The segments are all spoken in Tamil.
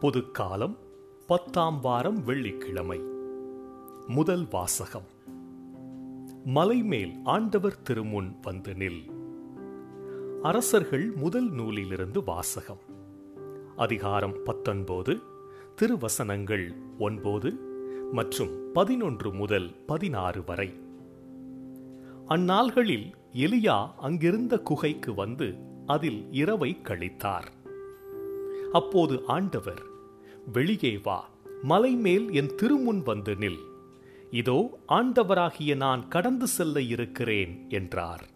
பொதுக்காலம் பத்தாம் வாரம் வெள்ளிக்கிழமை. முதல் வாசகம். மலைமேல் ஆண்டவர் திருமுன் வந்து நில். அரசர்கள் முதல் நூலிலிருந்து வாசகம். அதிகாரம் பத்தொன்பது திருவசனங்கள் ஒன்பது மற்றும் பதினொன்று முதல் பதினாறு வரை. அந்நாள்களில் எலியா அங்கிருந்த குகைக்கு வந்து அதில் இரவை கழித்தார். அப்போது ஆண்டவர் வெளியே வா. மலைமேல் என் திருமுன் வந்து நில். இதோ ஆண்டவராகிய நான் கடந்து செல்ல இருக்கிறேன் என்றார்.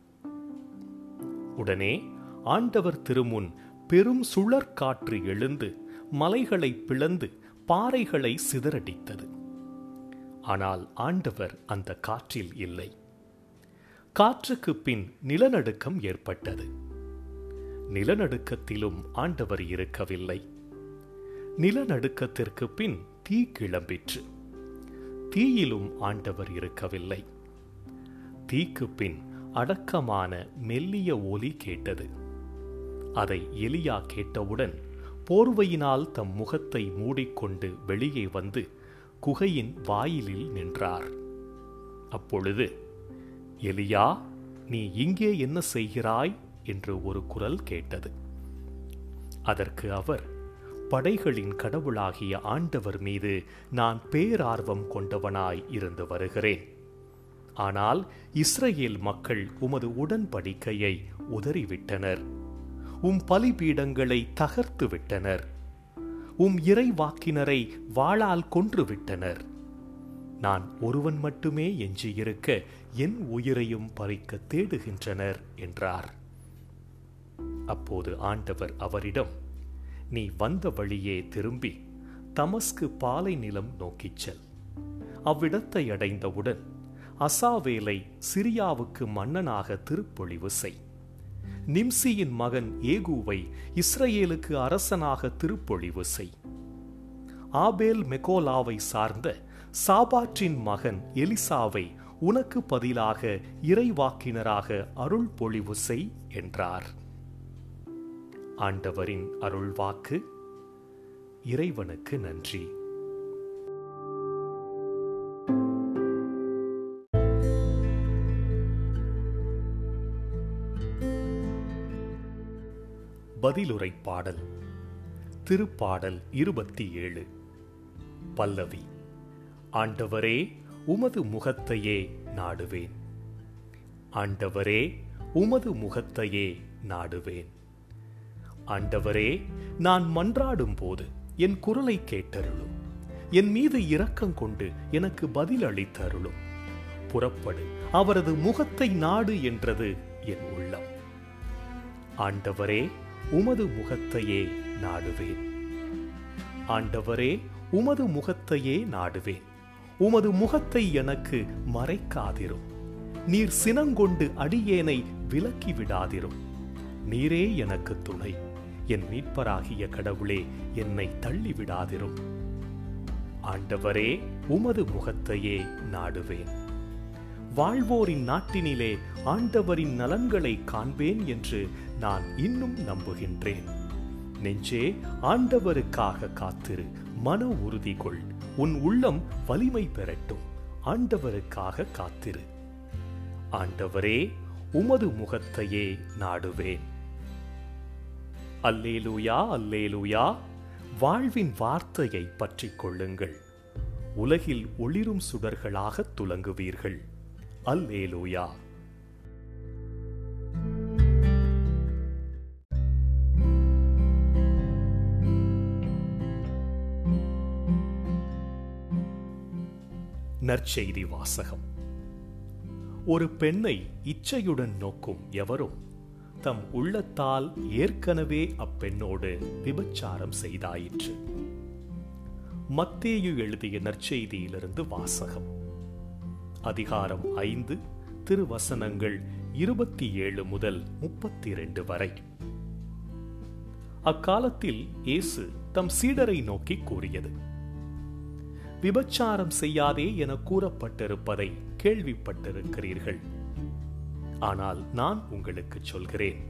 உடனே ஆண்டவர் திருமுன் பெரும் சுழற்காற்று எழுந்து மலைகளை பிளந்து பாறைகளை சிதறடித்தது. ஆனால் ஆண்டவர் அந்த காற்றில் இல்லை. காற்றுக்கு பின் நிலநடுக்கம் ஏற்பட்டது. நிலநடுக்கத்திலும் ஆண்டவர் இருக்கவில்லை. நிலநடுக்கத்திற்கு பின் தீ கிளம்பிற்று. தீயிலும் ஆண்டவர் இருக்கவில்லை. தீக்கு பின் அடக்கமான மெல்லிய ஒலி கேட்டது. அதை எலியா கேட்டவுடன் போர்வையினால் தம் முகத்தை மூடிக்கொண்டு வெளியே வந்து குகையின் வாயிலில் நின்றார். அப்பொழுது எலியா நீ இங்கே என்ன செய்கிறாய்? என்று ஒரு குரல் கேட்டது. அதற்கு அவர் படைகளின் கடவுளாகிய ஆண்டவர் மீது நான் பேரார்வம் கொண்டவனாய் இருந்து வருகிறேன். ஆனால் இஸ்ரேல் மக்கள் உமது உடன்படிக்கையை உதறிவிட்டனர். உம் பலிபீடங்களை தகர்த்து விட்டனர். உம் இறைவாக்கினரை வாளால் கொன்றுவிட்டனர் நான் ஒருவன் மட்டுமே எஞ்சியிருக்க என் உயிரையும் பறிக்க தேடுகின்றனர் என்றார். அப்போது ஆண்டவர் அவரிடம் நீ வந்த வழியே திரும்பி தமஸ்கு பாலை நிலம் நோக்கிச் செல். அவ்விடத்தை அடைந்தவுடன் அசாவேலை சிரியாவுக்கு மன்னனாக திருப்பொழிவு செய். நிம்சியின் மகன் ஏகுவை இஸ்ரேலுக்கு அரசனாக திருப்பொழிவு செய். ஆபேல் மெகோலாவை சார்ந்த சாபாற்றின் மகன் எலிசாவை உனக்கு பதிலாக இறைவாக்கினராக அருள் பொழிவு செய் என்றார். ஆண்டவரின் அருள்வாக்கு இறைவனுக்கு நன்றி. பதிலுரை பாடல் திருப்பாடல் இருபத்தி ஏழு. பல்லவி ஆண்டவரே உமது முகத்தையே நாடுவேன். ஆண்டவரே உமது முகத்தையே நாடுவேன். ஆண்டவரே நான் மன்றாடும் போது என் குரலை கேட்டருளும். என் மீது இரக்கம் கொண்டு எனக்கு பதில் அளித்தருளும். புறப்படு அவரது முகத்தை நாடு என்றது என் உள்ளம். ஆண்டவரே உமது முகத்தையே நாடுவேன். ஆண்டவரே உமது முகத்தையே நாடுவேன். உமது முகத்தை எனக்கு மறைக்காதிரும். நீர் சினங்கொண்டு அடியேனை விலக்கி விடாதிரும். நீரே எனக்கு துணை. என் மீட்பராகிய கடவுளே என்னை தள்ளி விடாதிரும் ஆண்டவரே உமது முகத்தையே நாடுவேன். வாழ்வோரின் நாட்டினிலே ஆண்டவரின் நலன்களை காண்பேன் என்று நான் இன்னும் நம்புகின்றேன். நெஞ்சே ஆண்டவருக்காக காத்திரு மன உறுதி கொள் உன் உள்ளம் வலிமை பெறட்டும் ஆண்டவருக்காக காத்திரு. ஆண்டவரே உமது முகத்தையே நாடுவேன். அல்லேலூயா அல்லேலூயா. வாழ்வின் வார்த்தையை பற்றி கொள்ளுங்கள். உலகில் ஒளிரும் சுடர்களாக துலங்குவீர்கள். அல்லேலூயா. நற்செய்தி வாசகம். ஒரு பெண்ணை இச்சையுடன் நோக்கும் எவரும் தம் உள்ளத்தால் ஏற்கனவே அப்பெண்ணோடு விபச்சாரம் செய்தாயிற்று. மத்தேயு எழுதிய நற்செய்தியிலிருந்து வாசகம். அதிகாரம் ஐந்து திருவசனங்கள் இருபத்தி ஏழு முதல் முப்பத்தி இரண்டு வரை. அக்காலத்தில் இயேசு தம் சீடரை நோக்கி கூறியது விபச்சாரம் செய்யாதே என கூறப்பட்டிருப்பதை கேள்விப்பட்டிருக்கிறீர்கள். ஆனால் நான் உங்களுக்கு சொல்கிறேன்.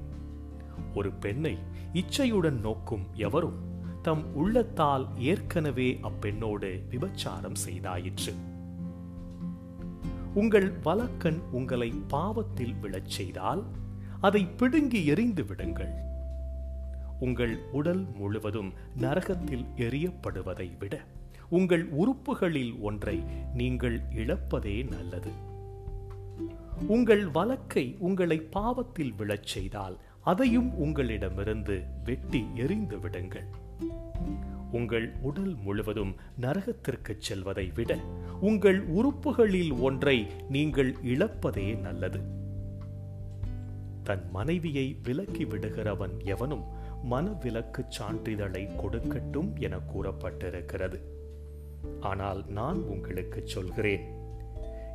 ஒரு பெண்ணை இச்சையுடன் நோக்கும் எவரும் தம் உள்ளத்தால் ஏற்கனவே அப்பெண்ணோடு விபச்சாரம் செய்தாயிற்று. உங்கள் வலக்கண் உங்களை பாவத்தில் விழச் செய்தால் அதை பிடுங்கி எறிந்து விடுங்கள். உங்கள் உடல் முழுவதும் நரகத்தில் எரியப்படுவதை விட உங்கள் உறுப்புகளில் ஒன்றை நீங்கள் இழப்பதே நல்லது. உங்கள் வழக்கை உங்களை பாவத்தில் விழச் செய்தால் அதையும் உங்களிடமிருந்து வெட்டி எறிந்து விடுங்கள். உங்கள் உடல் முழுவதும் நரகத்திற்கு செல்வதை விட உங்கள் உறுப்புகளில் ஒன்றை நீங்கள் இழப்பதே நல்லது. தன் மனைவியை விலக்கி விடுகிறவன் எவனும் மனவிலக்கு சான்றிதழை கொடுக்கட்டும் என கூறப்பட்டிருக்கிறது. ஆனால் நான் உங்களுக்கு சொல்கிறேன்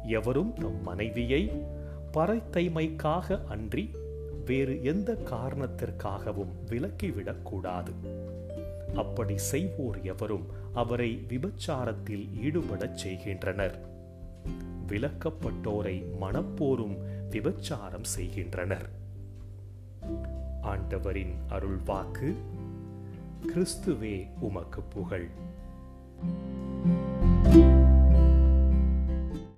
எவரும் தம் மனைவியை பறைத்தைமைக்காக அன்றி வேறு எந்த காரணத்திற்காகவும் விலக்கிவிடக்கூடாது. அப்படி செய்வோர் எவரும் அவரை விபச்சாரத்தில் ஈடுபடச் செய்கின்றனர். விலக்கப்பட்டோரை மனப்போரும் விபச்சாரம் செய்கின்றனர். ஆண்டவரின் அருள்வாக்கு கிறிஸ்துவே உமக்கு புகழ்.